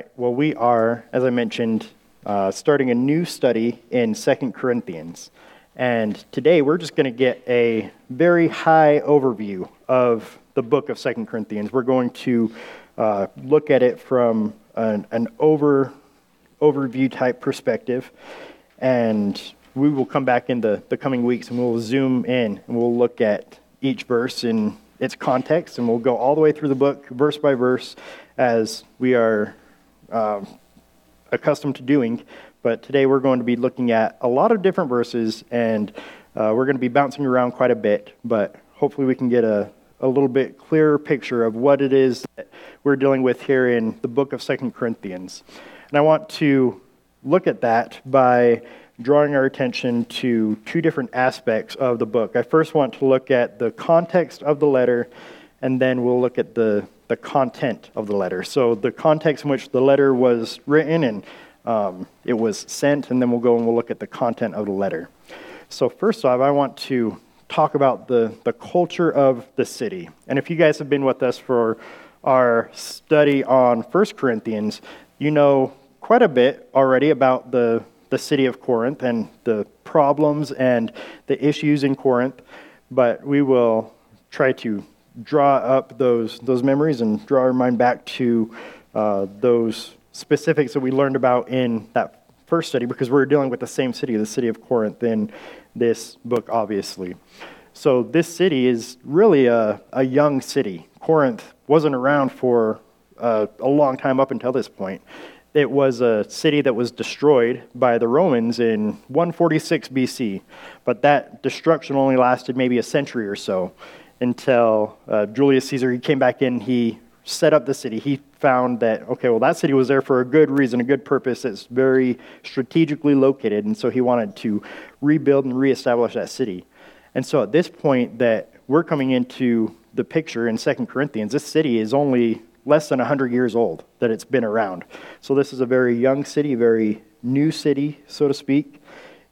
right. Well, we are, as I mentioned, uh, starting a new study in Second Corinthians. And today we're just going to get a very high overview of the book of Second Corinthians. We're going to uh, look at it from an, an over, overview type perspective. And we will come back in the, the coming weeks and we'll zoom in and we'll look at each verse in its context and we'll go all the way through the book, verse by verse, as we are uh, accustomed to doing. But today we're going to be looking at a lot of different verses and uh, we're going to be bouncing around quite a bit, but hopefully we can get a, a little bit clearer picture of what it is that we're dealing with here in the book of Second Corinthians. And I want to look at that by drawing our attention to two different aspects of the book. I first want to look at the context of the letter, and then we'll look at the, the content of the letter. So, the context in which the letter was written and um, it was sent, and then we'll go and we'll look at the content of the letter. So, first off, I want to talk about the, the culture of the city. And if you guys have been with us for our study on First Corinthians, you know quite a bit already about the, the city of Corinth and the problems and the issues in Corinth, but we will try to draw up those, those memories and draw our mind back to uh, those specifics that we learned about in that first study because we're dealing with the same city, the city of Corinth, in this book, obviously. So, this city is really a, a young city. Corinth wasn't around for uh, a long time up until this point. It was a city that was destroyed by the Romans in 146 BC, but that destruction only lasted maybe a century or so until uh, Julius Caesar he came back in. He set up the city. He found that okay, well that city was there for a good reason, a good purpose. It's very strategically located, and so he wanted to rebuild and reestablish that city. And so at this point that we're coming into the picture in Second Corinthians, this city is only less than 100 years old that it's been around. So this is a very young city, very new city, so to speak.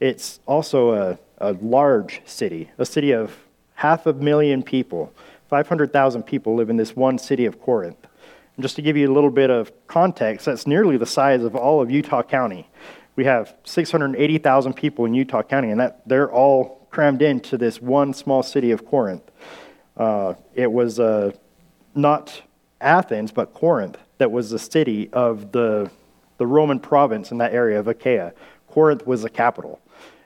It's also a, a large city, a city of half a million people. 500,000 people live in this one city of Corinth. And just to give you a little bit of context, that's nearly the size of all of Utah County. We have 680,000 people in Utah County, and that they're all crammed into this one small city of Corinth. Uh, it was uh, not Athens, but Corinth, that was the city of the, the Roman province in that area of Achaia. Corinth was the capital.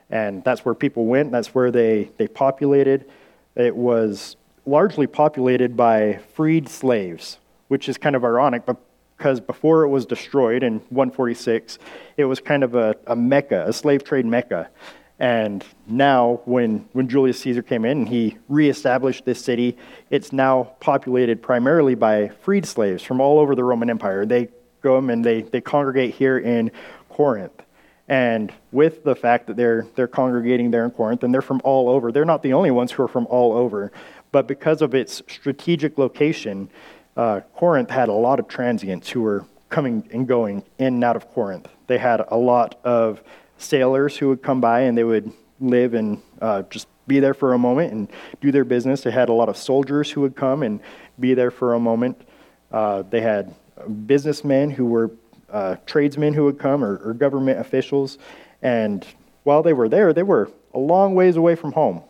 And that's where people went, that's where they, they populated. It was largely populated by freed slaves, which is kind of ironic because before it was destroyed in 146, it was kind of a, a mecca, a slave trade mecca. And now, when, when Julius Caesar came in and he reestablished this city, it's now populated primarily by freed slaves from all over the Roman Empire. They go and they, they congregate here in Corinth. And with the fact that they're, they're congregating there in Corinth and they're from all over, they're not the only ones who are from all over. But because of its strategic location, uh, Corinth had a lot of transients who were coming and going in and out of Corinth. They had a lot of sailors who would come by and they would live and uh, just be there for a moment and do their business. They had a lot of soldiers who would come and be there for a moment. Uh, they had businessmen who were uh, tradesmen who would come or, or government officials. And while they were there, they were a long ways away from home.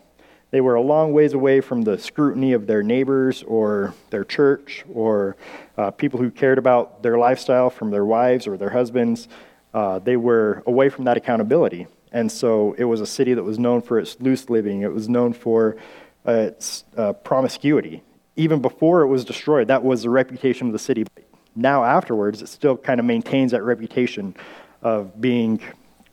They were a long ways away from the scrutiny of their neighbors or their church or uh, people who cared about their lifestyle from their wives or their husbands uh, they were away from that accountability. And so it was a city that was known for its loose living, it was known for uh, its promiscuity. Even before it was destroyed, that was the reputation of the city. Now, afterwards, it still kind of maintains that reputation of being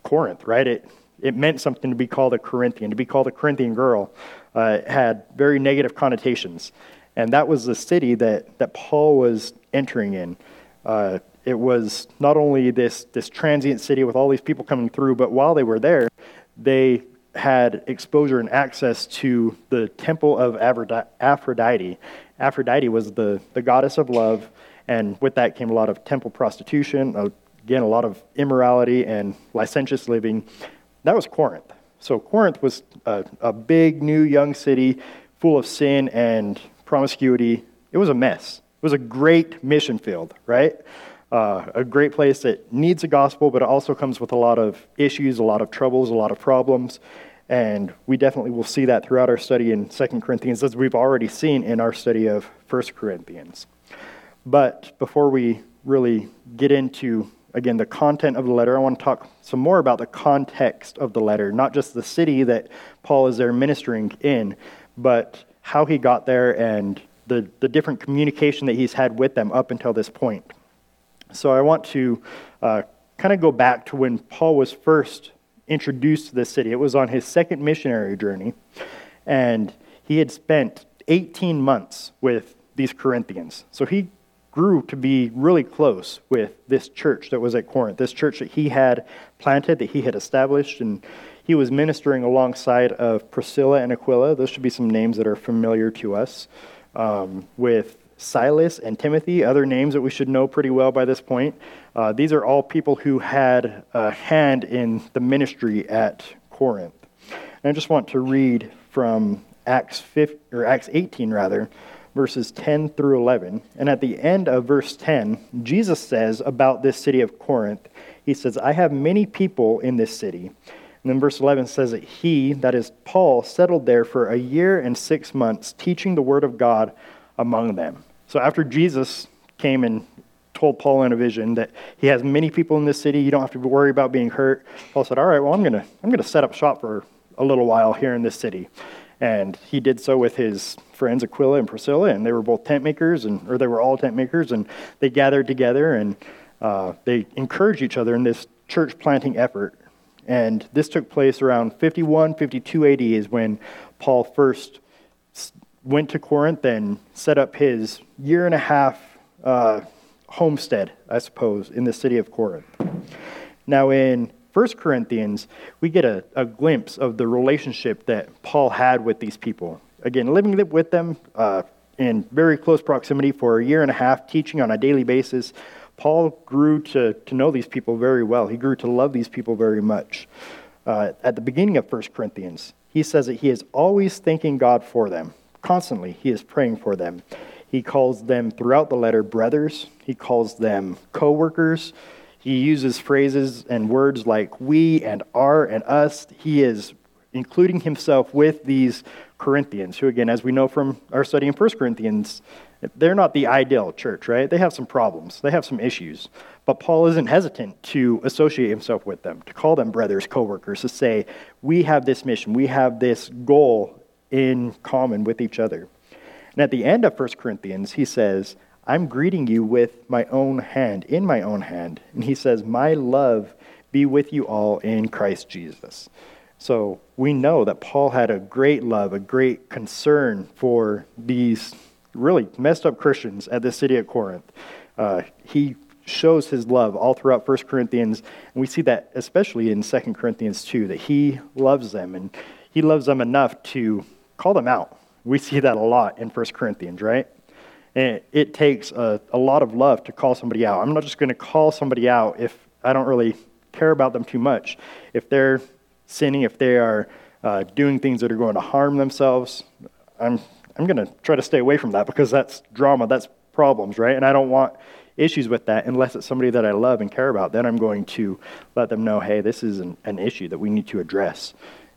Corinth, right? It, it meant something to be called a Corinthian. To be called a Corinthian girl uh, had very negative connotations. And that was the city that, that Paul was entering in. Uh, it was not only this, this transient city with all these people coming through, but while they were there, they had exposure and access to the temple of Aphrodite. Aphrodite was the, the goddess of love, and with that came a lot of temple prostitution, again, a lot of immorality and licentious living. That was Corinth. So Corinth was a, a big, new, young city full of sin and promiscuity. It was a mess. It was a great mission field, right? uh, a great place that needs a gospel, but it also comes with a lot of issues, a lot of troubles, a lot of problems. And we definitely will see that throughout our study in 2 Corinthians, as we've already seen in our study of 1 Corinthians. But before we really get into, again, the content of the letter, I want to talk some more about the context of the letter, not just the city that Paul is there ministering in, but how he got there and the, the different communication that he's had with them up until this point. So I want to uh, kind of go back to when Paul was first introduced to the city. It was on his second missionary journey, and he had spent 18 months with these Corinthians. So he grew to be really close with this church that was at Corinth, this church that he had planted, that he had established, and he was ministering alongside of Priscilla and Aquila. Those should be some names that are familiar to us. Um, with Silas and Timothy, other names that we should know pretty well by this point. Uh, these are all people who had a hand in the ministry at Corinth. And I just want to read from Acts 5, or Acts 18 rather, verses 10 through 11. And at the end of verse 10, Jesus says about this city of Corinth, he says, I have many people in this city. And then verse 11 says that he, that is Paul, settled there for a year and six months, teaching the word of God among them. So after Jesus came and told Paul in a vision that he has many people in this city, you don't have to worry about being hurt. Paul said, All right, well, I'm going to I'm going to set up shop for a little while here in this city. And he did so with his friends Aquila and Priscilla, and they were both tent makers, and or they were all tent makers, and they gathered together and uh, they encouraged each other in this church planting effort. And this took place around 51, 52 AD is when Paul first went to Corinth and set up his year and a half uh, homestead, I suppose, in the city of Corinth. Now, in 1 Corinthians, we get a, a, glimpse of the relationship that Paul had with these people. Again, living with them uh, in very close proximity for a year and a half, teaching on a daily basis, Paul grew to, to know these people very well. He grew to love these people very much. Uh, at the beginning of 1 Corinthians, he says that he is always thanking God for them. Constantly, he is praying for them. He calls them throughout the letter brothers, he calls them co workers, he uses phrases and words like we and our and us. He is including himself with these Corinthians, who, again, as we know from our study in 1 Corinthians, they're not the ideal church, right? They have some problems, they have some issues. But Paul isn't hesitant to associate himself with them, to call them brothers, co workers, to say, we have this mission, we have this goal in common with each other. And at the end of 1 Corinthians, he says, I'm greeting you with my own hand, in my own hand. And he says, My love be with you all in Christ Jesus. So we know that Paul had a great love, a great concern for these really messed up Christians at the city of Corinth. Uh, he shows his love all throughout 1 Corinthians, and we see that especially in 2 Corinthians 2, that he loves them, and he loves them enough to call them out. We see that a lot in 1 Corinthians, right? And it, takes a, a lot of love to call somebody out. I'm not just going to call somebody out if I don't really care about them too much. If they're sinning, if they are uh, doing things that are going to harm themselves, I'm, I'm going to try to stay away from that because that's drama, that's problems, right? And I don't want issues with that unless it's somebody that I love and care about. Then I'm going to let them know, hey, this is an, an issue that we need to address.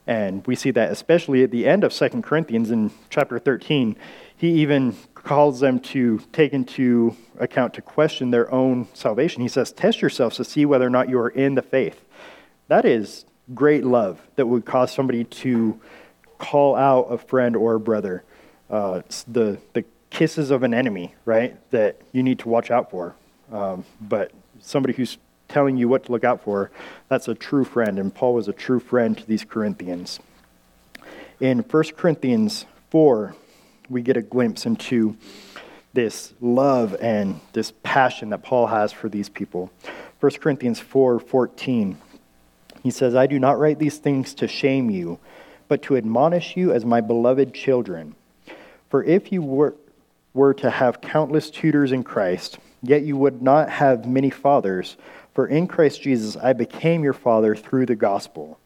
And we see that especially at the end of 2 Corinthians in chapter 13. He even calls them to take into account to question their own salvation. He says, Test yourselves to see whether or not you are in the faith. That is great love that would cause somebody to call out a friend or a brother. Uh, the, the kisses of an enemy, right, that you need to watch out for. Um, but somebody who's telling you what to look out for, that's a true friend. And Paul was a true friend to these Corinthians. In 1 Corinthians 4, we get a glimpse into this love and this passion that Paul has for these people. 1 Corinthians 4 14, he says, I do not write these things to shame you, but to admonish you as my beloved children. For if you were, were to have countless tutors in Christ, yet you would not have many fathers, for in Christ Jesus I became your father through the gospel.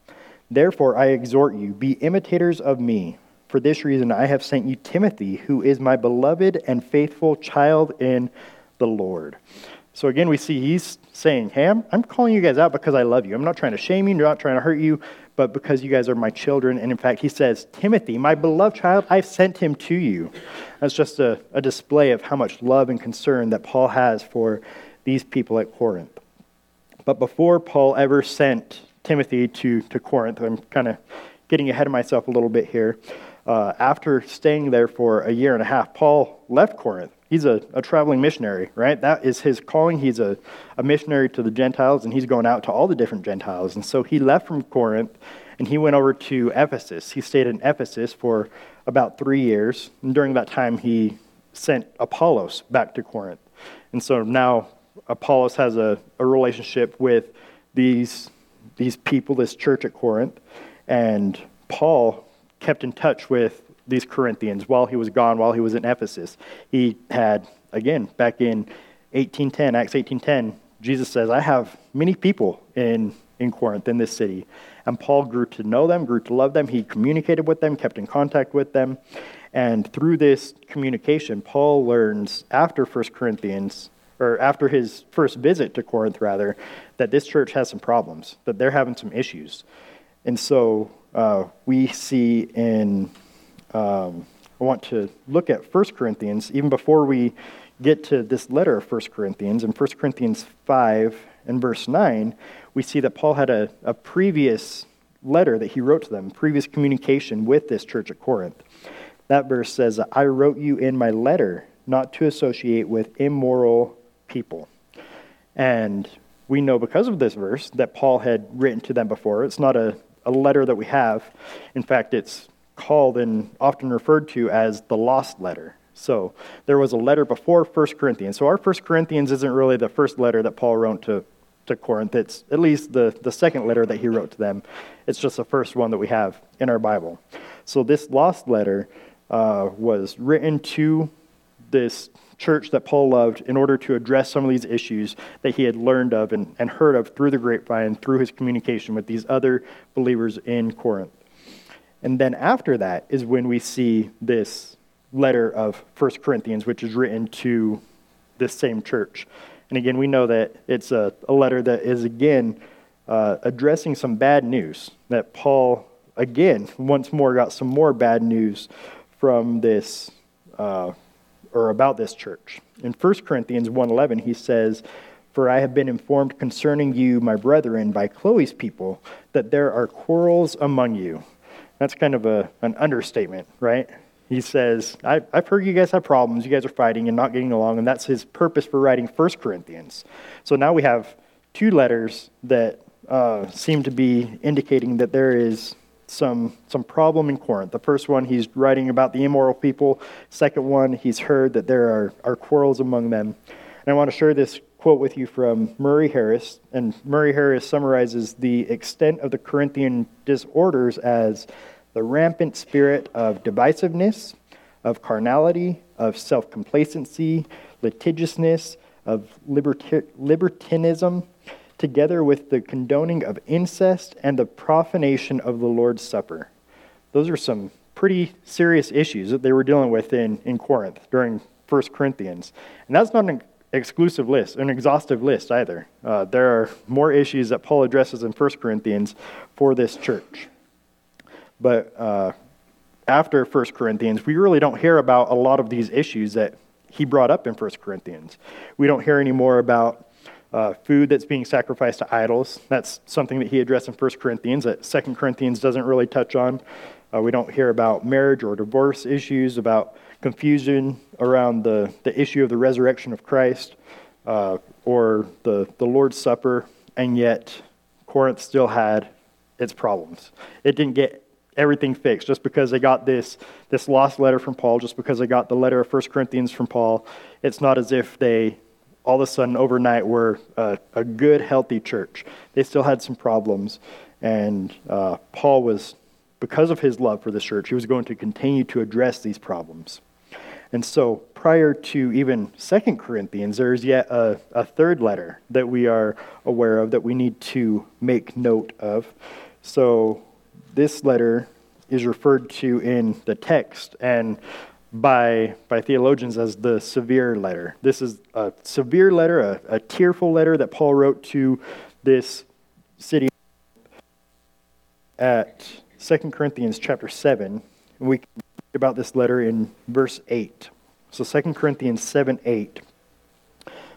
Therefore I exhort you, be imitators of me. For this reason I have sent you Timothy, who is my beloved and faithful child in the Lord. So again, we see he's saying, Hey, I'm, I'm calling you guys out because I love you. I'm not trying to shame you, I'm not trying to hurt you, but because you guys are my children. And in fact, he says, Timothy, my beloved child, I've sent him to you. That's just a, a display of how much love and concern that Paul has for these people at Corinth. But before Paul ever sent Timothy to, to Corinth, I'm kind of getting ahead of myself a little bit here. Uh, after staying there for a year and a half, Paul left Corinth. He's a, a traveling missionary, right? That is his calling. He's a, a missionary to the Gentiles, and he's going out to all the different Gentiles. And so he left from Corinth and he went over to Ephesus. He stayed in Ephesus for about three years. And during that time, he sent Apollos back to Corinth. And so now Apollos has a, a relationship with these, these people, this church at Corinth. And Paul kept in touch with these Corinthians while he was gone, while he was in Ephesus. He had, again, back in 1810, Acts 1810, Jesus says, I have many people in, in Corinth, in this city. And Paul grew to know them, grew to love them. He communicated with them, kept in contact with them. And through this communication, Paul learns after 1 Corinthians or after his first visit to Corinth, rather, that this church has some problems, that they're having some issues. And so uh, we see in, um, I want to look at 1 Corinthians, even before we get to this letter of 1 Corinthians. In 1 Corinthians 5 and verse 9, we see that Paul had a, a previous letter that he wrote to them, previous communication with this church at Corinth. That verse says, I wrote you in my letter not to associate with immoral people. And we know because of this verse that Paul had written to them before. It's not a, a letter that we have. In fact, it's called and often referred to as the lost letter. So there was a letter before 1 Corinthians. So our 1 Corinthians isn't really the first letter that Paul wrote to, to Corinth. It's at least the, the second letter that he wrote to them. It's just the first one that we have in our Bible. So this lost letter uh, was written to this church that Paul loved in order to address some of these issues that he had learned of and, and heard of through the grapevine, through his communication with these other believers in Corinth. And then after that is when we see this letter of First Corinthians, which is written to this same church. And again, we know that it's a, a letter that is, again, uh, addressing some bad news. That Paul, again, once more got some more bad news from this uh, or about this church. In 1 Corinthians 1:11 he says, "For I have been informed concerning you, my brethren, by Chloe's people, that there are quarrels among you." That's kind of a, an understatement, right? He says, I've I've heard you guys have problems. You guys are fighting and not getting along, and that's his purpose for writing 1 Corinthians. So now we have two letters that uh, seem to be indicating that there is some, some problem in Corinth. The first one, he's writing about the immoral people. Second one, he's heard that there are, are quarrels among them. And I want to share this quote with you from Murray Harris. And Murray Harris summarizes the extent of the Corinthian disorders as the rampant spirit of divisiveness, of carnality, of self complacency, litigiousness, of libertinism, together with the condoning of incest and the profanation of the Lord's Supper. Those are some pretty serious issues that they were dealing with in, in Corinth during 1 Corinthians. And that's not an exclusive list, an exhaustive list either. Uh, there are more issues that Paul addresses in 1 Corinthians for this church. But uh, after 1 Corinthians, we really don't hear about a lot of these issues that he brought up in 1 Corinthians. We don't hear any more about uh, food that's being sacrificed to idols. That's something that he addressed in 1 Corinthians that 2 Corinthians doesn't really touch on. Uh, we don't hear about marriage or divorce issues, about confusion around the, the issue of the resurrection of Christ uh, or the, the Lord's Supper, and yet Corinth still had its problems. It didn't get everything fixed just because they got this, this lost letter from Paul, just because they got the letter of 1 Corinthians from Paul. It's not as if they all of a sudden overnight were a, a good, healthy church. They still had some problems, and uh, Paul was, because of his love for the church, he was going to continue to address these problems. And so, prior to even Second Corinthians, there's yet a, a third letter that we are aware of that we need to make note of. So, this letter is referred to in the text, and by, by theologians as the severe letter. This is a severe letter, a, a tearful letter that Paul wrote to this city at 2 Corinthians chapter 7. And we can read about this letter in verse 8. So 2 Corinthians 7 8.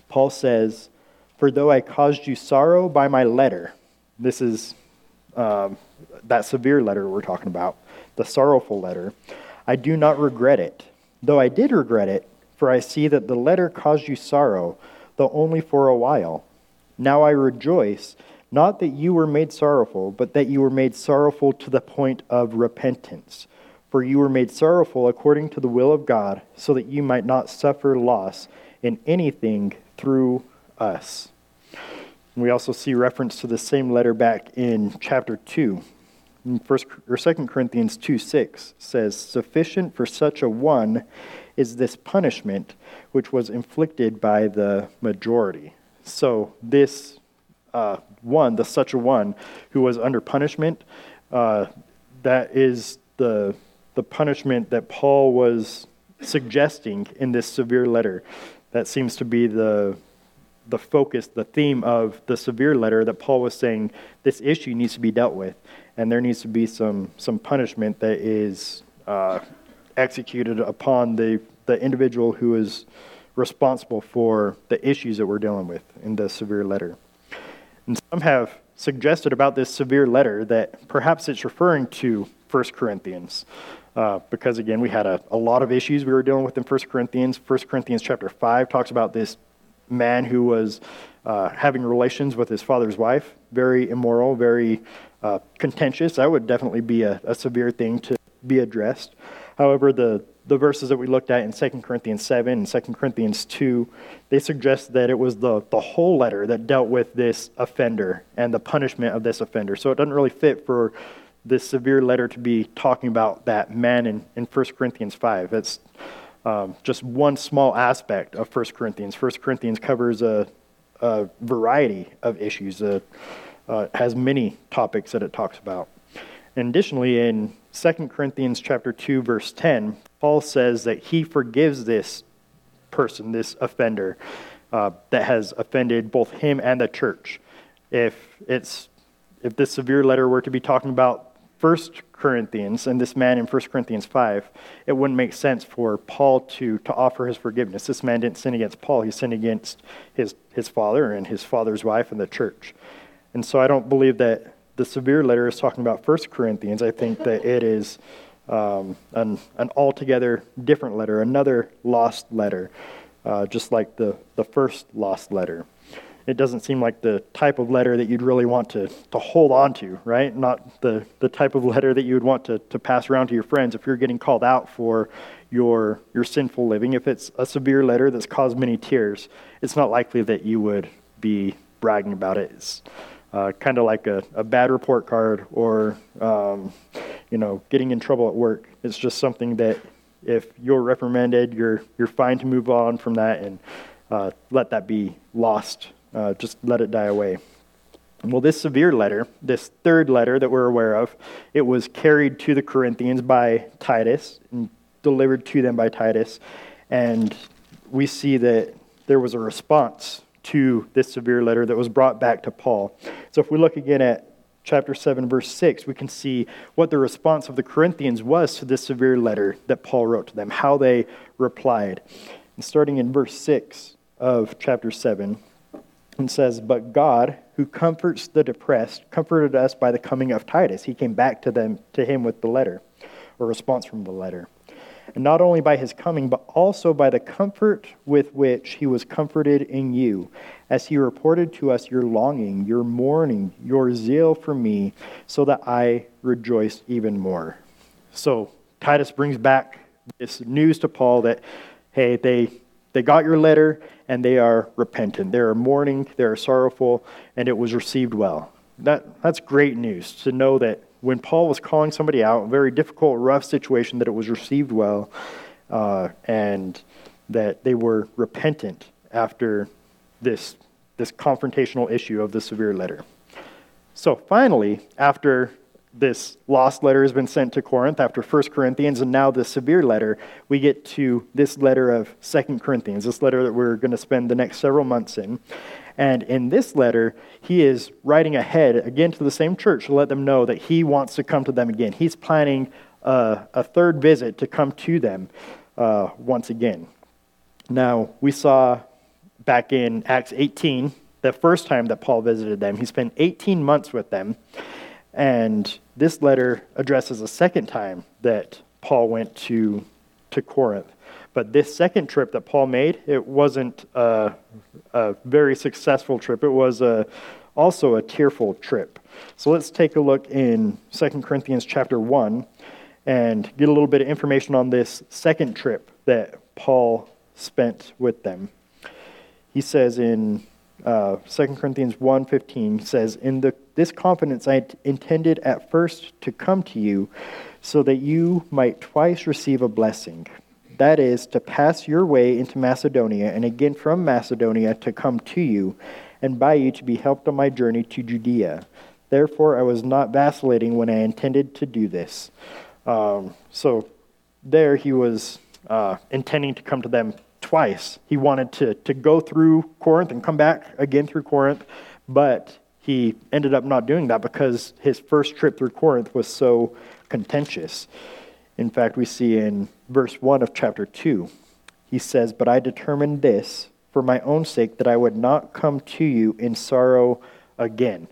Paul says, For though I caused you sorrow by my letter, this is um, that severe letter we're talking about, the sorrowful letter, I do not regret it, though I did regret it, for I see that the letter caused you sorrow, though only for a while. Now I rejoice, not that you were made sorrowful, but that you were made sorrowful to the point of repentance. For you were made sorrowful according to the will of God, so that you might not suffer loss in anything through us. we also see reference to the same letter back in chapter 2. First or second Corinthians 2 6 says, Sufficient for such a one is this punishment which was inflicted by the majority. So this uh, one, the such a one who was under punishment, uh, that is the the punishment that Paul was suggesting in this severe letter. That seems to be the the focus, the theme of the severe letter that Paul was saying this issue needs to be dealt with, and there needs to be some some punishment that is uh, executed upon the the individual who is responsible for the issues that we're dealing with in the severe letter. And some have suggested about this severe letter that perhaps it's referring to 1 Corinthians. Uh, because again, we had a, a lot of issues we were dealing with in 1 Corinthians. 1 Corinthians chapter 5 talks about this man who was uh, having relations with his father's wife. Very immoral, very uh, contentious. That would definitely be a, a severe thing to be addressed. However, the, the verses that we looked at in 2 Corinthians 7 and 2 Corinthians 2, they suggest that it was the, the whole letter that dealt with this offender and the punishment of this offender. So it doesn't really fit for this severe letter to be talking about that man in, in 1 Corinthians 5. It's um, just one small aspect of 1 Corinthians. 1 Corinthians covers a, a variety of issues, uh, uh, has many topics that it talks about. And additionally, in 2 Corinthians chapter 2, verse 10, Paul says that he forgives this person, this offender, uh, that has offended both him and the church. If it's if this severe letter were to be talking about 1 Corinthians and this man in 1 Corinthians 5, it wouldn't make sense for Paul to, to offer his forgiveness. This man didn't sin against Paul, he sinned against his, his father and his father's wife and the church. And so I don't believe that the severe letter is talking about 1 Corinthians. I think that it is um, an, an altogether different letter, another lost letter, uh, just like the, the first lost letter it doesn't seem like the type of letter that you'd really want to, to hold on to, right? Not the, the type of letter that you would want to, to pass around to your friends if you're getting called out for your, your sinful living. If it's a severe letter that's caused many tears, it's not likely that you would be bragging about it. It's uh, kind of like a, a bad report card or, um, you know, getting in trouble at work. It's just something that if you're reprimanded, you're, you're fine to move on from that and uh, let that be lost uh, just let it die away. Well, this severe letter, this third letter that we're aware of, it was carried to the Corinthians by Titus and delivered to them by Titus. And we see that there was a response to this severe letter that was brought back to Paul. So if we look again at chapter 7, verse 6, we can see what the response of the Corinthians was to this severe letter that Paul wrote to them, how they replied. And starting in verse 6 of chapter 7, and says, But God, who comforts the depressed, comforted us by the coming of Titus. He came back to them to him with the letter, or response from the letter. And not only by his coming, but also by the comfort with which he was comforted in you, as he reported to us your longing, your mourning, your zeal for me, so that I rejoiced even more. So Titus brings back this news to Paul that, hey, they they got your letter and they are repentant. They are mourning, they are sorrowful, and it was received well. That, that's great news to know that when Paul was calling somebody out, a very difficult, rough situation, that it was received well uh, and that they were repentant after this, this confrontational issue of the severe letter. So finally, after this lost letter has been sent to Corinth after 1 Corinthians, and now the severe letter, we get to this letter of 2 Corinthians, this letter that we're going to spend the next several months in. And in this letter, he is writing ahead again to the same church to let them know that he wants to come to them again. He's planning a, a third visit to come to them uh, once again. Now, we saw back in Acts 18, the first time that Paul visited them, he spent 18 months with them. And this letter addresses a second time that Paul went to, to Corinth. But this second trip that Paul made, it wasn't a, a very successful trip. It was a, also a tearful trip. So let's take a look in 2 Corinthians chapter 1 and get a little bit of information on this second trip that Paul spent with them. He says in uh, 2 Corinthians 1.15, says, In the, this confidence I intended at first to come to you so that you might twice receive a blessing that is, to pass your way into Macedonia, and again from Macedonia to come to you, and by you to be helped on my journey to Judea. Therefore, I was not vacillating when I intended to do this. Um, so, there he was uh, intending to come to them twice. He wanted to, to go through Corinth and come back again through Corinth, but he ended up not doing that because his first trip through Corinth was so contentious. In fact, we see in verse 1 of chapter 2, he says, But I determined this for my own sake, that I would not come to you in sorrow again.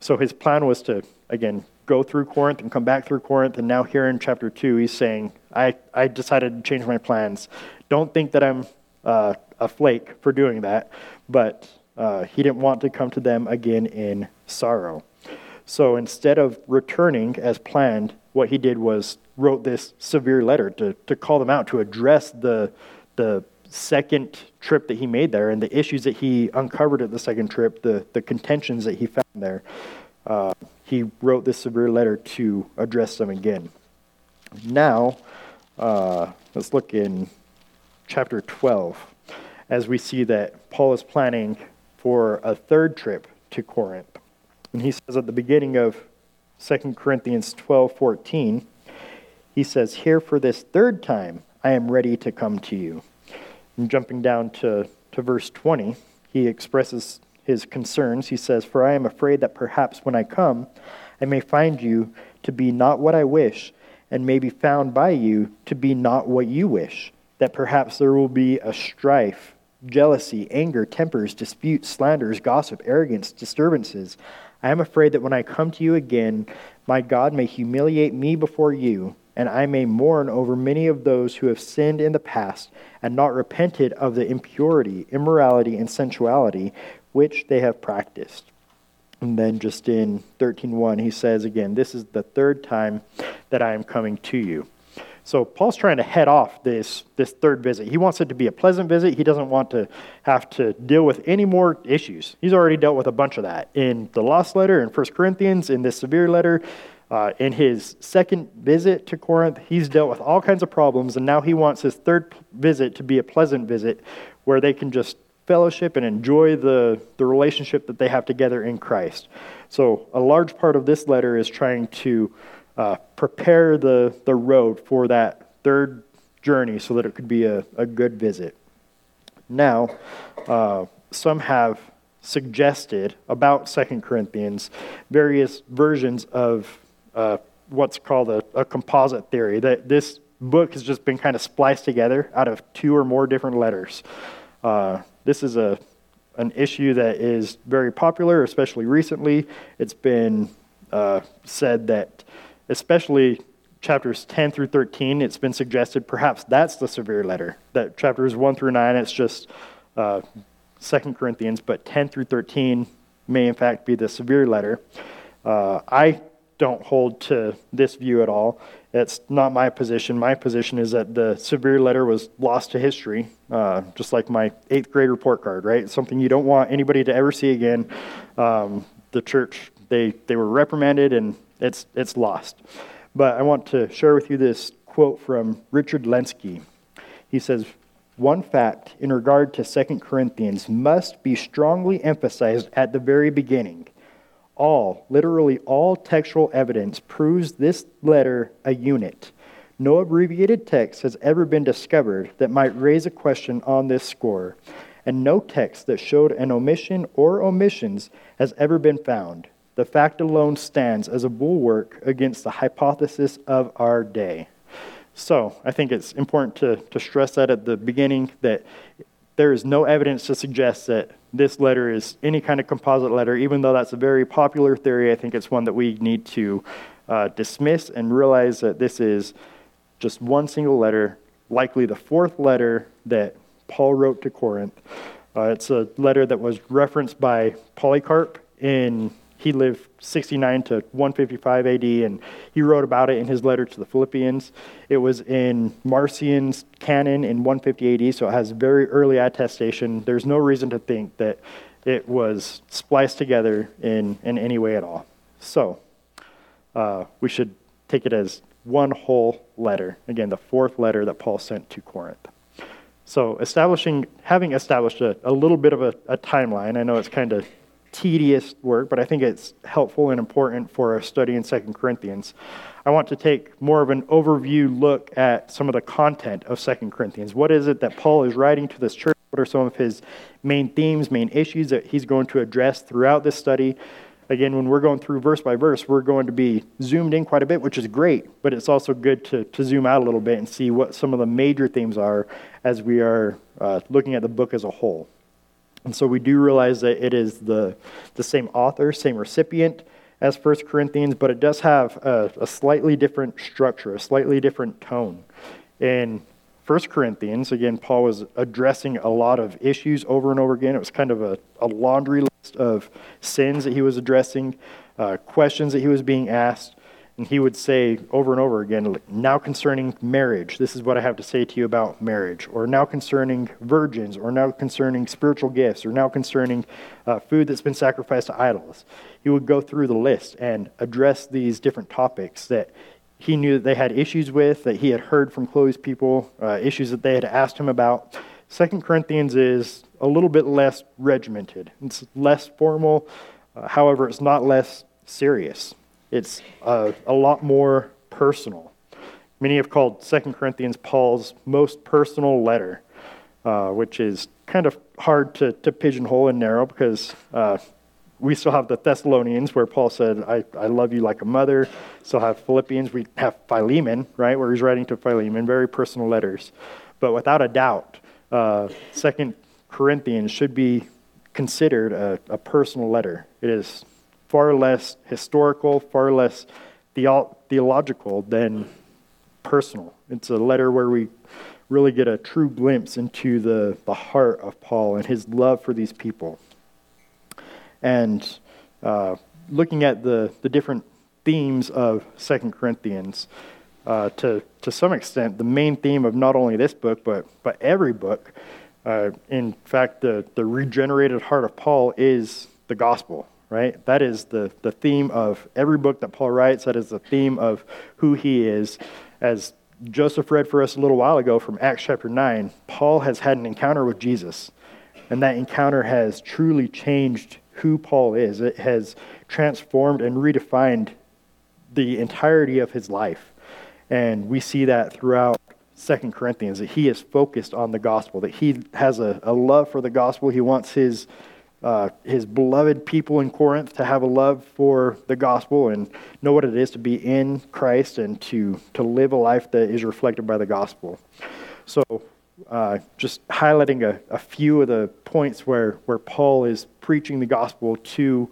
So his plan was to, again, go through Corinth and come back through Corinth. And now, here in chapter 2, he's saying, I, I decided to change my plans. Don't think that I'm uh, a flake for doing that, but uh, he didn't want to come to them again in sorrow. So instead of returning as planned, what he did was wrote this severe letter to, to call them out, to address the, the second trip that he made there and the issues that he uncovered at the second trip, the, the contentions that he found there. Uh, he wrote this severe letter to address them again. Now, uh, let's look in chapter 12 as we see that Paul is planning for a third trip to Corinth. And he says at the beginning of 2 Corinthians 12 14, he says, Here for this third time I am ready to come to you. And jumping down to, to verse 20, he expresses his concerns. He says, For I am afraid that perhaps when I come, I may find you to be not what I wish, and may be found by you to be not what you wish, that perhaps there will be a strife, jealousy, anger, tempers, disputes, slanders, gossip, arrogance, disturbances I am afraid that when I come to you again, my God may humiliate me before you, and I may mourn over many of those who have sinned in the past and not repented of the impurity, immorality, and sensuality which they have practiced. And then just in 13:1 he says again, this is the third time that I am coming to you. So Paul's trying to head off this, this third visit. He wants it to be a pleasant visit. He doesn't want to have to deal with any more issues. He's already dealt with a bunch of that in the lost letter, in 1 Corinthians, in this severe letter. Uh, in his second visit to Corinth, he's dealt with all kinds of problems, and now he wants his third visit to be a pleasant visit where they can just fellowship and enjoy the, the relationship that they have together in Christ. So, a large part of this letter is trying to uh, prepare the, the road for that third journey so that it could be a, a good visit. Now, uh, some have suggested about Second Corinthians various versions of uh, what's called a, a, composite theory, that this book has just been kind of spliced together out of two or more different letters. Uh, this is a, an issue that is very popular, especially recently. It's been uh, said that especially chapters 10 through 13, it's been suggested perhaps that's the severe letter. That chapters 1 through 9, it's just uh, 2 Corinthians, but 10 through 13 may in fact be the severe letter. Uh, I don't hold to this view at all. It's not my position. My position is that the severe letter was lost to history, uh, just like my eighth grade report card, right? It's something you don't want anybody to ever see again. Um, the church, they, they were reprimanded and it's, it's lost. But I want to share with you this quote from Richard Lenski. He says, One fact in regard to 2 Corinthians must be strongly emphasized at the very beginning. All, literally all textual evidence proves this letter a unit. No abbreviated text has ever been discovered that might raise a question on this score, and no text that showed an omission or omissions has ever been found. The fact alone stands as a bulwark against the hypothesis of our day. So, I think it's important to, to stress that at the beginning that there is no evidence to suggest that this letter is any kind of composite letter, even though that's a very popular theory. I think it's one that we need to uh, dismiss and realize that this is just one single letter, likely the fourth letter that Paul wrote to Corinth. Uh, it's a letter that was referenced by Polycarp in he lived 69 to 155 AD, and he wrote about it in his letter to the Philippians. It was in Marcion's canon in 150 AD, so it has very early attestation. There's no reason to think that it was spliced together in, in any way at all. So, uh, we should take it as one whole letter. Again, the fourth letter that Paul sent to Corinth. So, establishing, having established a, a little bit of a, a timeline, I know it's kind of tedious work, but I think it's helpful and important for our study in Second Corinthians. I want to take more of an overview look at some of the content of Second Corinthians. What is it that Paul is writing to this church? What are some of his main themes, main issues that he's going to address throughout this study? Again, when we're going through verse by verse, we're going to be zoomed in quite a bit, which is great, but it's also good to, to zoom out a little bit and see what some of the major themes are as we are uh, looking at the book as a whole. And so we do realize that it is the, the same author, same recipient as 1 Corinthians, but it does have a, a slightly different structure, a slightly different tone. In 1 Corinthians, again, Paul was addressing a lot of issues over and over again. It was kind of a, a laundry list of sins that he was addressing, uh, questions that he was being asked. And he would say over and over again, now concerning marriage, this is what I have to say to you about marriage. Or now concerning virgins, or now concerning spiritual gifts, or now concerning uh, food that's been sacrificed to idols. He would go through the list and address these different topics that he knew that they had issues with, that he had heard from Chloe's people, uh, issues that they had asked him about. Second Corinthians is a little bit less regimented, it's less formal, uh, however, it's not less serious. It's a, a lot more personal. Many have called 2 Corinthians Paul's most personal letter, uh, which is kind of hard to, to pigeonhole and narrow because uh, we still have the Thessalonians where Paul said, I, I love you like a mother. Still have Philippians. We have Philemon, right, where he's writing to Philemon, very personal letters. But without a doubt, uh, Second Corinthians should be considered a, a personal letter. It is far less historical, far less theo- theological than personal. It's a letter where we really get a true glimpse into the, the heart of Paul and his love for these people. And uh, looking at the, the different themes of Second Corinthians, uh, to, to some extent, the main theme of not only this book, but, but every book, uh, in fact, the, the regenerated heart of Paul is the gospel right? That is the, the theme of every book that Paul writes. That is the theme of who he is. As Joseph read for us a little while ago from Acts chapter 9, Paul has had an encounter with Jesus, and that encounter has truly changed who Paul is. It has transformed and redefined the entirety of his life. And we see that throughout Second Corinthians, that he is focused on the gospel, that he has a, a love for the gospel. He wants his uh, his beloved people in Corinth to have a love for the gospel and know what it is to be in Christ and to, to live a life that is reflected by the gospel. So, uh, just highlighting a, a few of the points where, where Paul is preaching the gospel to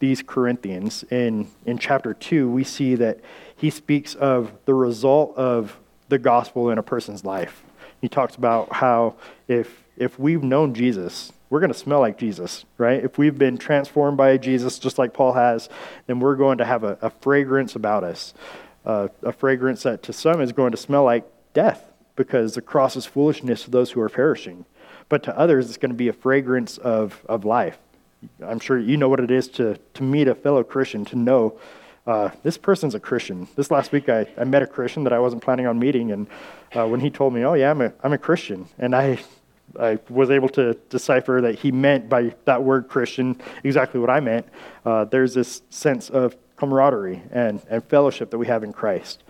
these Corinthians. In, in chapter 2, we see that he speaks of the result of the gospel in a person's life. He talks about how if, if we've known Jesus, we're going to smell like Jesus, right? If we've been transformed by Jesus, just like Paul has, then we're going to have a, a fragrance about us. Uh, a fragrance that to some is going to smell like death because the cross is foolishness to those who are perishing. But to others, it's going to be a fragrance of, of life. I'm sure you know what it is to, to meet a fellow Christian, to know uh, this person's a Christian. This last week, I, I met a Christian that I wasn't planning on meeting, and uh, when he told me, Oh, yeah, I'm a, I'm a Christian, and I I was able to decipher that he meant by that word Christian exactly what I meant. Uh, there's this sense of camaraderie and, and fellowship that we have in Christ.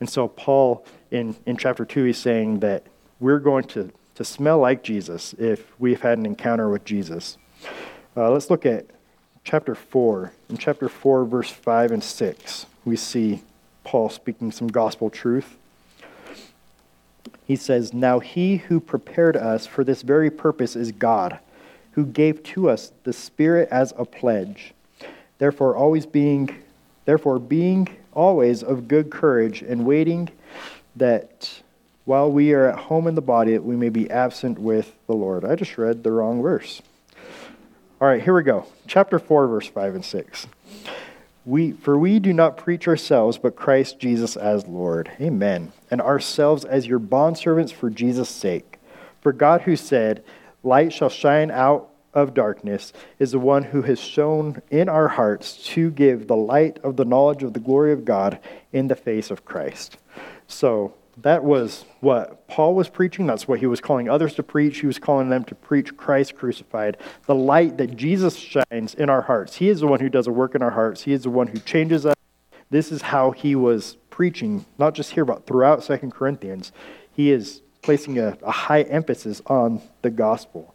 And so, Paul, in, in chapter 2, he's saying that we're going to, to smell like Jesus if we've had an encounter with Jesus. Uh, let's look at chapter 4. In chapter 4, verse 5 and 6, we see Paul speaking some gospel truth. He says, Now he who prepared us for this very purpose is God, who gave to us the Spirit as a pledge. Therefore, always being, therefore, being always of good courage and waiting that while we are at home in the body, we may be absent with the Lord. I just read the wrong verse. All right, here we go. Chapter 4, verse 5 and 6. We, for we do not preach ourselves, but Christ Jesus as Lord. Amen. And ourselves as your bondservants for Jesus' sake. For God, who said, Light shall shine out of darkness, is the one who has shown in our hearts to give the light of the knowledge of the glory of God in the face of Christ. So, that was what Paul was preaching. That's what he was calling others to preach. He was calling them to preach Christ crucified, the light that Jesus shines in our hearts. He is the one who does a work in our hearts, He is the one who changes us. This is how he was preaching, not just here, but throughout Second Corinthians. He is placing a, a high emphasis on the gospel.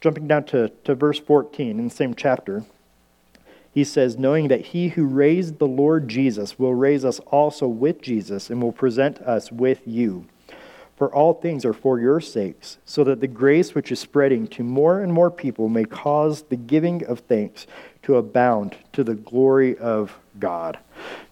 Jumping down to, to verse 14 in the same chapter he says, knowing that he who raised the Lord Jesus will raise us also with Jesus and will present us with you. For all things are for your sakes, so that the grace which is spreading to more and more people may cause the giving of thanks to abound to the glory of God.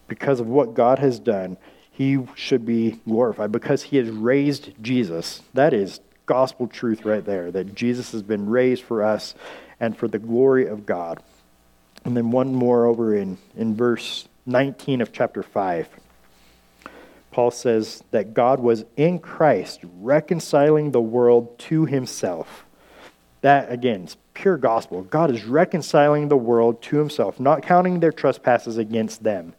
Because of what God has done, he should be glorified. Because he has raised Jesus. That is gospel truth right there, that Jesus has been raised for us and for the glory of God. And then one more over in, in verse 19 of chapter 5. Paul says that God was in Christ reconciling the world to himself. That, again, is pure gospel. God is reconciling the world to himself, not counting their trespasses against them.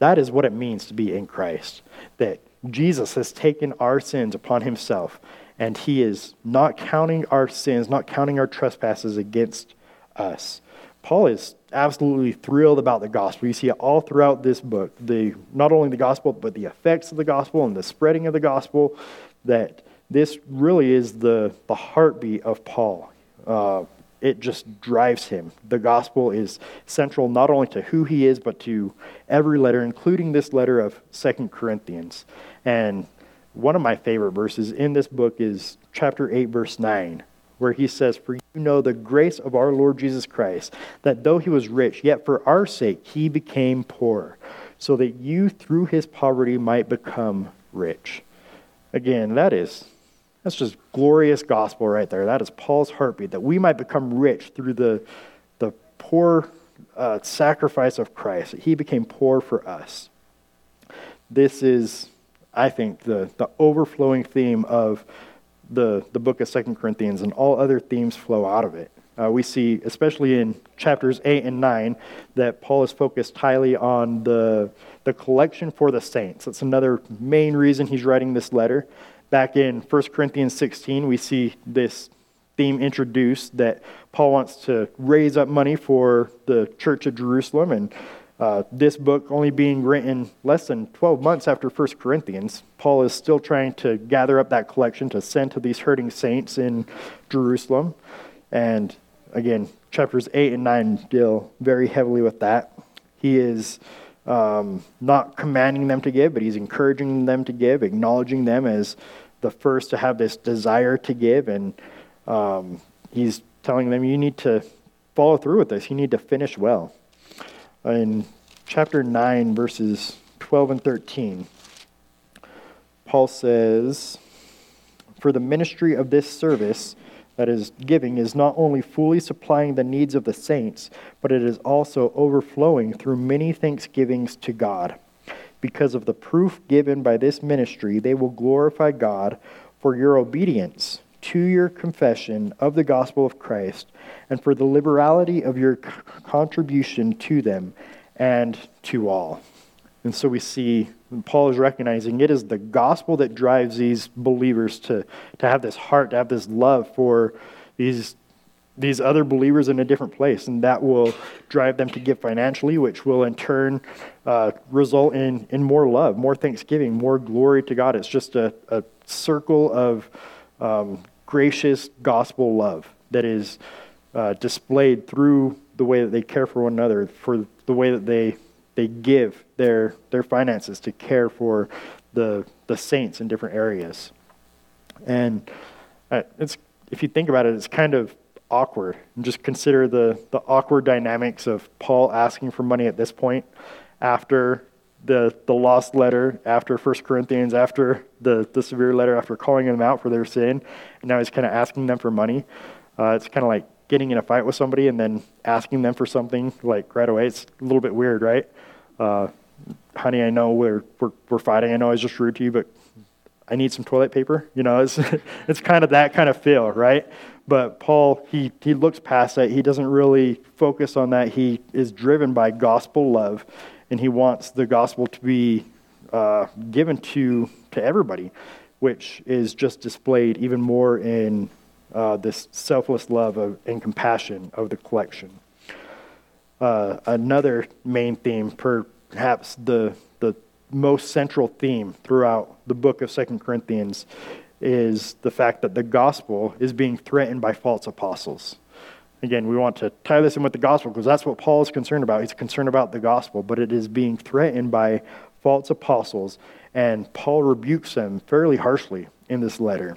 That is what it means to be in Christ. That Jesus has taken our sins upon himself, and he is not counting our sins, not counting our trespasses against us. Paul is absolutely thrilled about the gospel. You see it all throughout this book. The not only the gospel, but the effects of the gospel and the spreading of the gospel. That this really is the the heartbeat of Paul. Uh, it just drives him. The gospel is central not only to who he is, but to every letter, including this letter of Second Corinthians. And one of my favorite verses in this book is chapter 8, verse 9 where he says, For you know the grace of our Lord Jesus Christ, that though he was rich, yet for our sake he became poor, so that you through his poverty might become rich. Again, that is that's just glorious gospel right there. That is Paul's heartbeat, that we might become rich through the, the poor uh, sacrifice of Christ, that he became poor for us. This is, I think, the, the overflowing theme of the, the book of Second Corinthians, and all other themes flow out of it. Uh, we see, especially in chapters 8 and 9, that Paul is focused highly on the, the collection for the saints. That's another main reason he's writing this letter. Back in 1 Corinthians 16, we see this theme introduced that Paul wants to raise up money for the church of Jerusalem and uh, this book only being written less than 12 months after 1 Corinthians, Paul is still trying to gather up that collection to send to these hurting saints in Jerusalem. And again, chapters 8 and 9 deal very heavily with that. He is um, not commanding them to give, but he's encouraging them to give, acknowledging them as the first to have this desire to give. And um, he's telling them, you need to follow through with this, you need to finish well in chapter 9, verses 12 and 13, Paul says, For the ministry of this service, that is, giving, is not only fully supplying the needs of the saints, but it is also overflowing through many thanksgivings to God. Because of the proof given by this ministry, they will glorify God for your obedience to your confession of the gospel of Christ and for the liberality of your contribution to them and to all. And so we see Paul is recognizing it is the gospel that drives these believers to, to have this heart, to have this love for these, these other believers in a different place. And that will drive them to give financially, which will in turn uh, result in, in more love, more thanksgiving, more glory to God. It's just a, a circle of um, gracious gospel love that is uh, displayed through the way that they care for one another, for the way that they they give their their finances to care for the the saints in different areas. And uh, it's if you think about it, it's kind of awkward. And just consider the the awkward dynamics of Paul asking for money at this point, after the the lost letter, after First Corinthians, after the the severe letter, after calling them out for their sin, and now he's kind of asking them for money. Uh, it's kind of like getting in a fight with somebody and then asking them for something like right away. It's a little bit weird, right? Uh, honey, I know we're, we're, we're fighting. I know I was just rude to you, but I need some toilet paper. You know, it's, it's kind of that kind of feel, right? But Paul, he, he looks past that. He doesn't really focus on that. He is driven by gospel love, and he wants the gospel to be uh, given to, to everybody, which is just displayed even more in uh, this selfless love of, and compassion of the collection. Uh, another main theme, perhaps the, the most central theme throughout the book of Second Corinthians, is the fact that the gospel is being threatened by false apostles. Again, we want to tie this in with the gospel because that's what Paul is concerned about. He's concerned about the gospel, but it is being threatened by false apostles, and Paul rebukes them fairly harshly in this letter.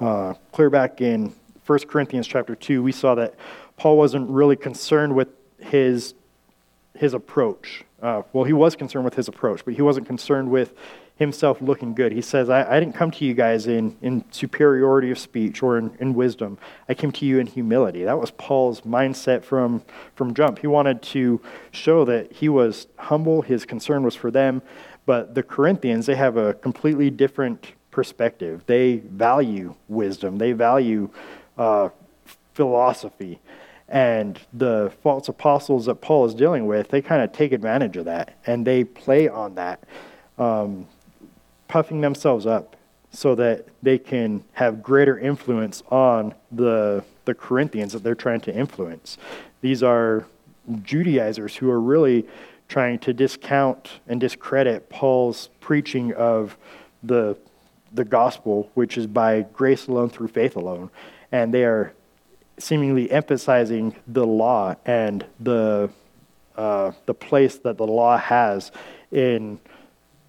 Uh, clear back in 1 Corinthians chapter 2, we saw that Paul wasn't really concerned with his, his approach. Uh, well, he was concerned with his approach, but he wasn't concerned with himself looking good. He says, I, I didn't come to you guys in, in superiority of speech or in, in wisdom. I came to you in humility. That was Paul's mindset from, from jump. He wanted to show that he was humble, his concern was for them. But the Corinthians, they have a completely different perspective. They value wisdom, they value uh, philosophy. And the false apostles that Paul is dealing with, they kind of take advantage of that and they play on that, um, puffing themselves up so that they can have greater influence on the, the Corinthians that they're trying to influence. These are Judaizers who are really trying to discount and discredit Paul's preaching of the the gospel, which is by grace alone through faith alone. And they are seemingly emphasizing the law and the, uh, the place that the law has in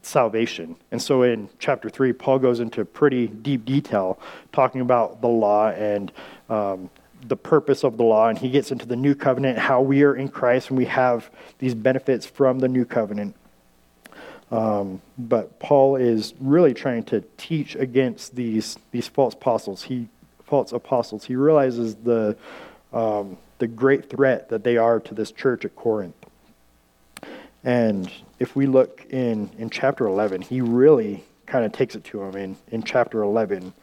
salvation. And so in chapter 3, Paul goes into pretty deep detail talking about the law and um, the purpose of the law. And he gets into the new covenant, how we are in Christ and we have these benefits from the new covenant. Um, but Paul is really trying to teach against these these false apostles. He false apostles. He realizes the um, the great threat that they are to this church at Corinth. And if we look in in chapter 11, he really kind of takes it to him in in chapter 11.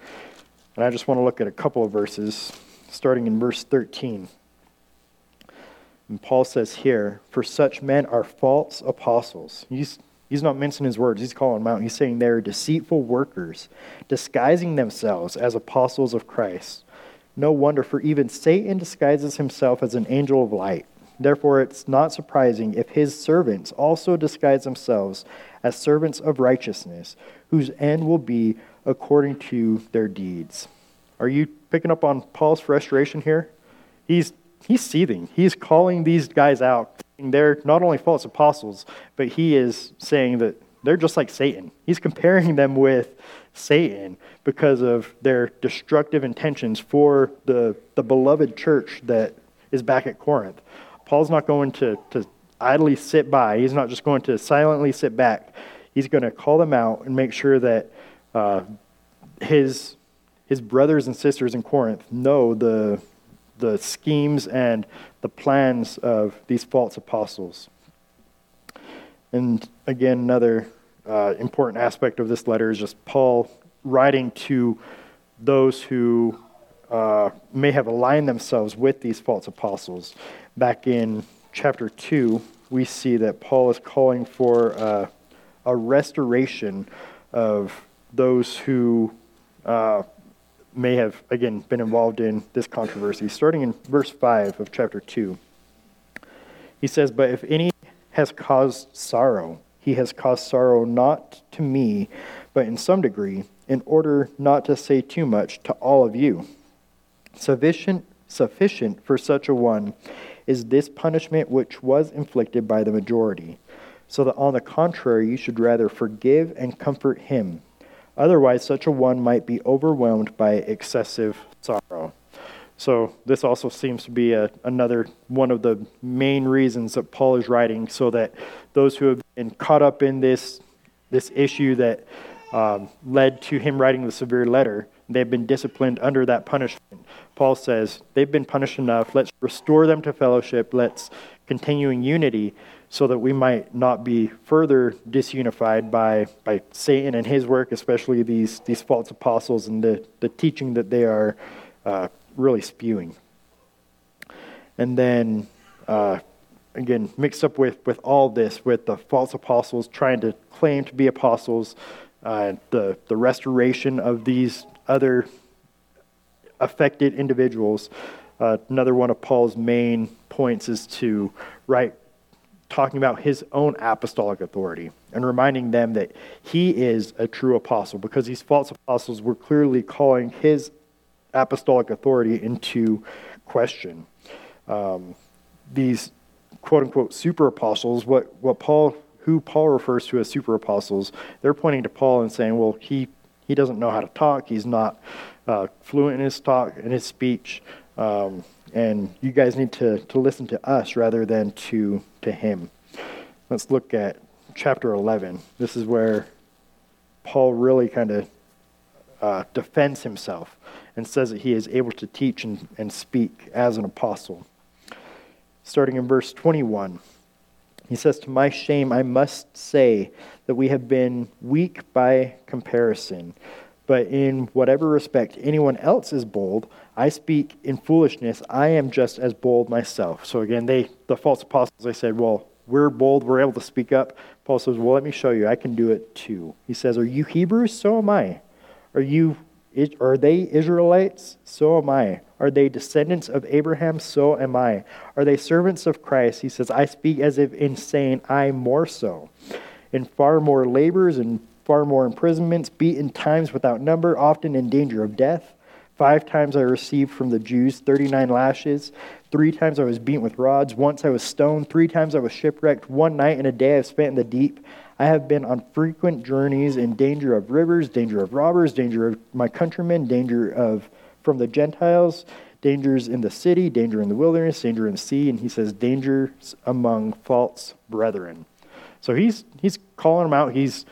And I just want to look at a couple of verses, starting in verse 13. And Paul says here, "For such men are false apostles." He's He's not mincing his words. He's calling them out. He's saying they're deceitful workers, disguising themselves as apostles of Christ. No wonder, for even Satan disguises himself as an angel of light. Therefore, it's not surprising if his servants also disguise themselves as servants of righteousness, whose end will be according to their deeds. Are you picking up on Paul's frustration here? He's, he's seething. He's calling these guys out they're not only false apostles, but he is saying that they're just like Satan. He's comparing them with Satan because of their destructive intentions for the, the beloved church that is back at Corinth. Paul's not going to, to idly sit by, he's not just going to silently sit back. He's going to call them out and make sure that uh, his, his brothers and sisters in Corinth know the, the schemes and the plans of these false apostles. And again, another uh, important aspect of this letter is just Paul writing to those who uh, may have aligned themselves with these false apostles. Back in chapter 2, we see that Paul is calling for uh, a restoration of those who uh, may have, again, been involved in this controversy. Starting in verse 5 of chapter 2, he says, But if any has caused sorrow, he has caused sorrow not to me, but in some degree, in order not to say too much to all of you. Sufficient, sufficient for such a one is this punishment which was inflicted by the majority, so that on the contrary you should rather forgive and comfort him. Otherwise, such a one might be overwhelmed by excessive sorrow. So, this also seems to be a, another one of the main reasons that Paul is writing, so that those who have been caught up in this, this issue that um, led to him writing the severe letter, they've been disciplined under that punishment. Paul says, they've been punished enough. Let's restore them to fellowship. Let's continue in unity so that we might not be further disunified by, by Satan and his work, especially these, these false apostles and the, the teaching that they are uh, really spewing. And then, uh, again, mixed up with, with all this, with the false apostles trying to claim to be apostles, uh, the, the restoration of these other affected individuals. Uh, another one of Paul's main points is to write talking about his own apostolic authority and reminding them that he is a true apostle because these false apostles were clearly calling his apostolic authority into question. Um, these quote unquote super apostles, what, what Paul, who Paul refers to as super apostles, they're pointing to Paul and saying, well, he, he doesn't know how to talk. He's not uh, fluent in his talk and his speech. Um, and you guys need to, to listen to us rather than to, to him. Let's look at chapter 11. This is where Paul really kind of uh, defends himself and says that he is able to teach and, and speak as an apostle. Starting in verse 21, he says, To my shame, I must say that we have been weak by comparison. But in whatever respect anyone else is bold, I speak in foolishness. I am just as bold myself. So again, they the false apostles they said, well, we're bold, we're able to speak up. Paul says, well, let me show you. I can do it too. He says, are you Hebrews? So am I. Are you are they Israelites? So am I. Are they descendants of Abraham? So am I. Are they servants of Christ? He says, I speak as if insane, I more so. In far more labors and far more imprisonments, beaten times without number, often in danger of death. Five times I received from the Jews 39 lashes. Three times I was beaten with rods. Once I was stoned. Three times I was shipwrecked. One night and a day I have spent in the deep. I have been on frequent journeys in danger of rivers, danger of robbers, danger of my countrymen, danger of from the Gentiles, dangers in the city, danger in the wilderness, danger in the sea, and he says dangers among false brethren. So he's he's calling them out. He's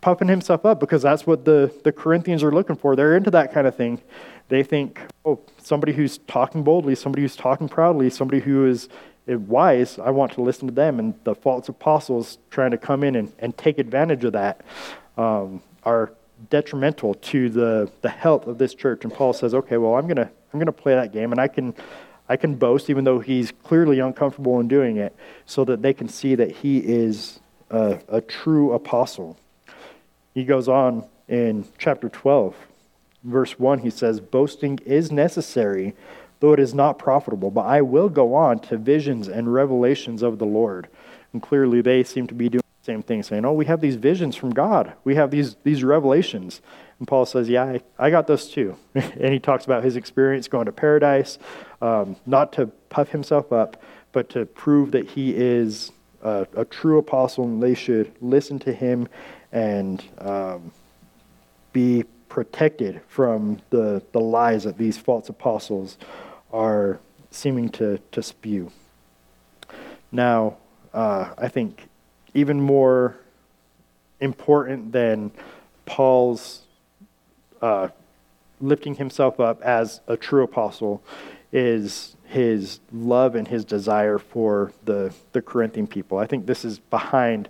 puffing himself up because that's what the, the Corinthians are looking for. They're into that kind of thing. They think, oh, somebody who's talking boldly, somebody who's talking proudly, somebody who is wise, I want to listen to them. And the false apostles trying to come in and, and take advantage of that um, are detrimental to the, the health of this church. And Paul says, okay, well, I'm going to I'm gonna play that game and I can. I can boast, even though he's clearly uncomfortable in doing it, so that they can see that he is a, a true apostle. He goes on in chapter 12, verse 1, he says, Boasting is necessary, though it is not profitable, but I will go on to visions and revelations of the Lord. And clearly they seem to be doing the same thing, saying, Oh, we have these visions from God. We have these, these revelations. And Paul says, Yeah, I, I got those too. and he talks about his experience going to paradise, um, not to puff himself up, but to prove that he is a, a true apostle and they should listen to him and um, be protected from the, the lies that these false apostles are seeming to, to spew. Now, uh, I think even more important than Paul's uh, lifting himself up as a true apostle is his love and his desire for the, the Corinthian people. I think this is behind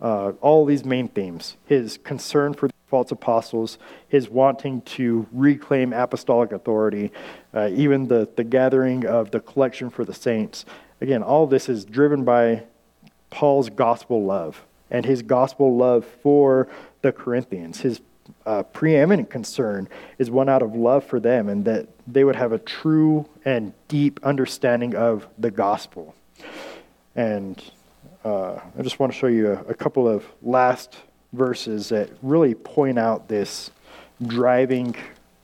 uh, all these main themes his concern for the false apostles, his wanting to reclaim apostolic authority, uh, even the, the gathering of the collection for the saints. Again, all this is driven by Paul's gospel love. and his gospel love for the Corinthians. His uh, preeminent concern is one out of love for them and that they would have a true and deep understanding of the gospel. And uh, I just want to show you a, a couple of last verses that really point out this driving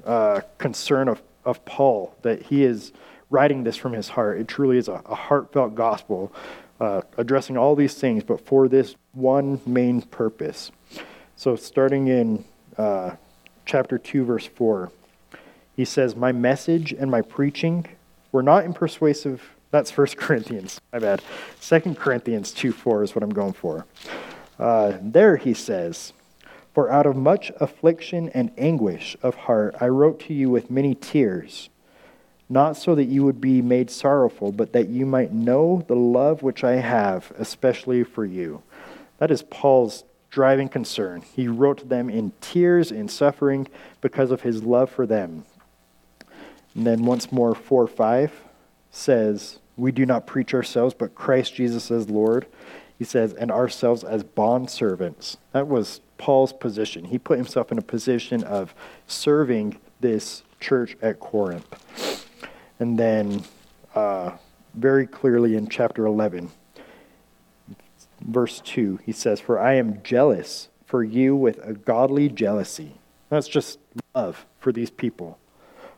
uh, concern of, of Paul, that he is writing this from his heart. It truly is a, a heartfelt gospel uh, addressing all these things, but for this one main purpose. So, starting in uh, chapter 2, verse 4, he says, My message and my preaching were not in persuasive. That's First Corinthians, my bad. Second Corinthians 2 4 is what I'm going for. Uh, there he says, For out of much affliction and anguish of heart I wrote to you with many tears, not so that you would be made sorrowful, but that you might know the love which I have, especially for you. That is Paul's driving concern. He wrote to them in tears and suffering because of his love for them. And then once more, 4 5 says, We do not preach ourselves, but Christ Jesus as Lord he says, and ourselves as bond servants. That was Paul's position. He put himself in a position of serving this church at Corinth. And then, uh, very clearly in chapter 11, verse 2, he says, For I am jealous for you with a godly jealousy. That's just love for these people.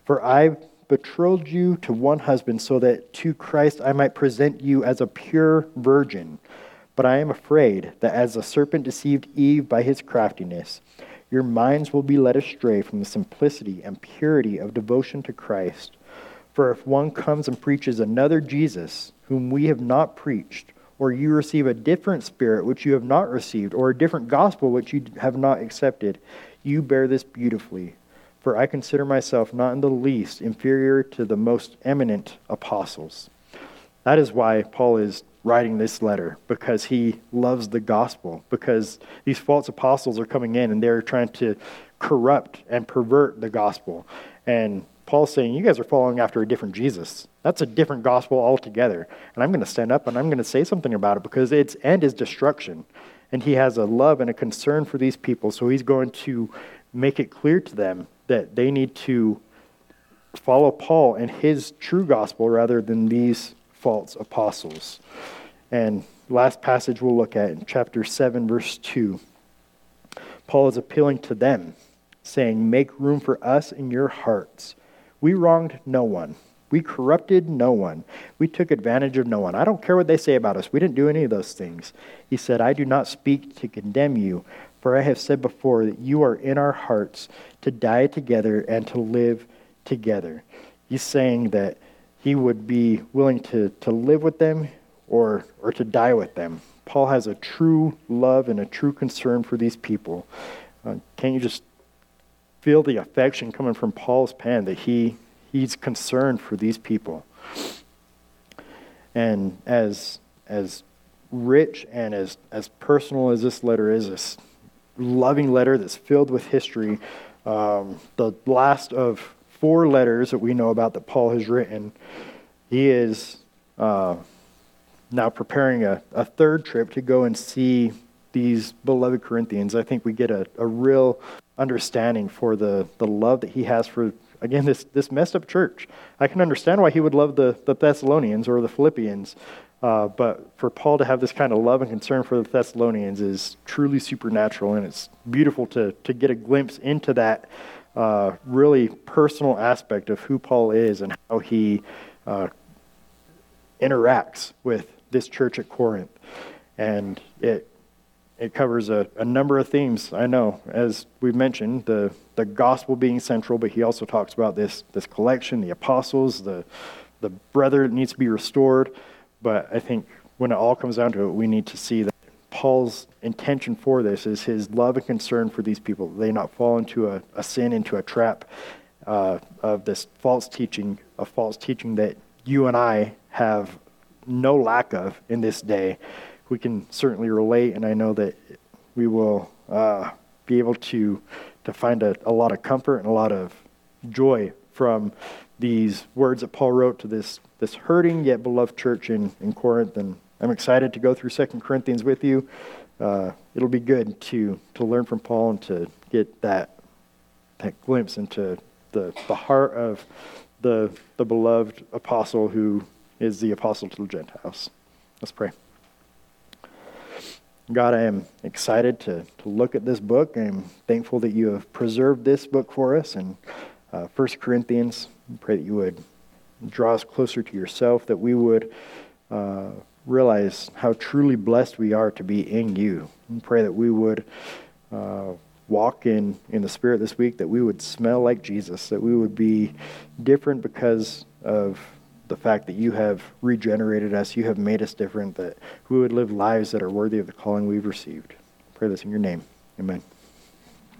For I betrothed you to one husband so that to Christ I might present you as a pure virgin. But I am afraid that as the serpent deceived Eve by his craftiness, your minds will be led astray from the simplicity and purity of devotion to Christ. For if one comes and preaches another Jesus, whom we have not preached, or you receive a different spirit which you have not received, or a different gospel which you have not accepted, you bear this beautifully. For I consider myself not in the least inferior to the most eminent apostles. That is why Paul is writing this letter because he loves the gospel, because these false apostles are coming in and they're trying to corrupt and pervert the gospel. And Paul's saying, You guys are following after a different Jesus. That's a different gospel altogether. And I'm going to stand up and I'm going to say something about it because its end is destruction. And he has a love and a concern for these people. So he's going to make it clear to them that they need to follow Paul and his true gospel rather than these false apostles. And last passage we'll look at in chapter 7, verse 2. Paul is appealing to them, saying, Make room for us in your hearts. We wronged no one. We corrupted no one. We took advantage of no one. I don't care what they say about us. We didn't do any of those things. He said, I do not speak to condemn you, for I have said before that you are in our hearts to die together and to live together. He's saying that he would be willing to, to live with them or, or to die with them. Paul has a true love and a true concern for these people. Uh, can't you just feel the affection coming from Paul's pen that he, he's concerned for these people? And as, as rich and as, as personal as this letter is, this loving letter that's filled with history, um, the last of four letters that we know about that Paul has written, he is uh, now preparing a, a third trip to go and see these beloved Corinthians. I think we get a, a real understanding for the, the love that he has for, again, this, this messed up church. I can understand why he would love the, the Thessalonians or the Philippians, uh, but for Paul to have this kind of love and concern for the Thessalonians is truly supernatural, and it's beautiful to, to get a glimpse into that uh, really personal aspect of who Paul is and how he uh, interacts with this church at Corinth. And it, it covers a, a number of themes, I know, as we've mentioned, the, the gospel being central, but he also talks about this, this collection, the apostles, the, the brother that needs to be restored. But I think when it all comes down to it, we need to see that Paul's intention for this is his love and concern for these people. They not fall into a, a sin, into a trap uh, of this false teaching, a false teaching that you and I have no lack of in this day. We can certainly relate, and I know that we will uh, be able to, to find a, a lot of comfort and a lot of joy from these words that Paul wrote to this, this hurting yet beloved church in, in Corinth and I'm excited to go through Second Corinthians with you. Uh, it'll be good to, to learn from Paul and to get that, that glimpse into the, the heart of the, the beloved apostle who is the apostle to the Gentiles. Let's pray. God, I am excited to, to look at this book. I am thankful that you have preserved this book for us in uh, 1 Corinthians. Pray that you would draw us closer to yourself, that we would uh, realize how truly blessed we are to be in you. And pray that we would uh, walk in, in the Spirit this week, that we would smell like Jesus, that we would be different because of the fact that you have regenerated us, you have made us different, that we would live lives that are worthy of the calling we've received. Pray this in your name. Amen.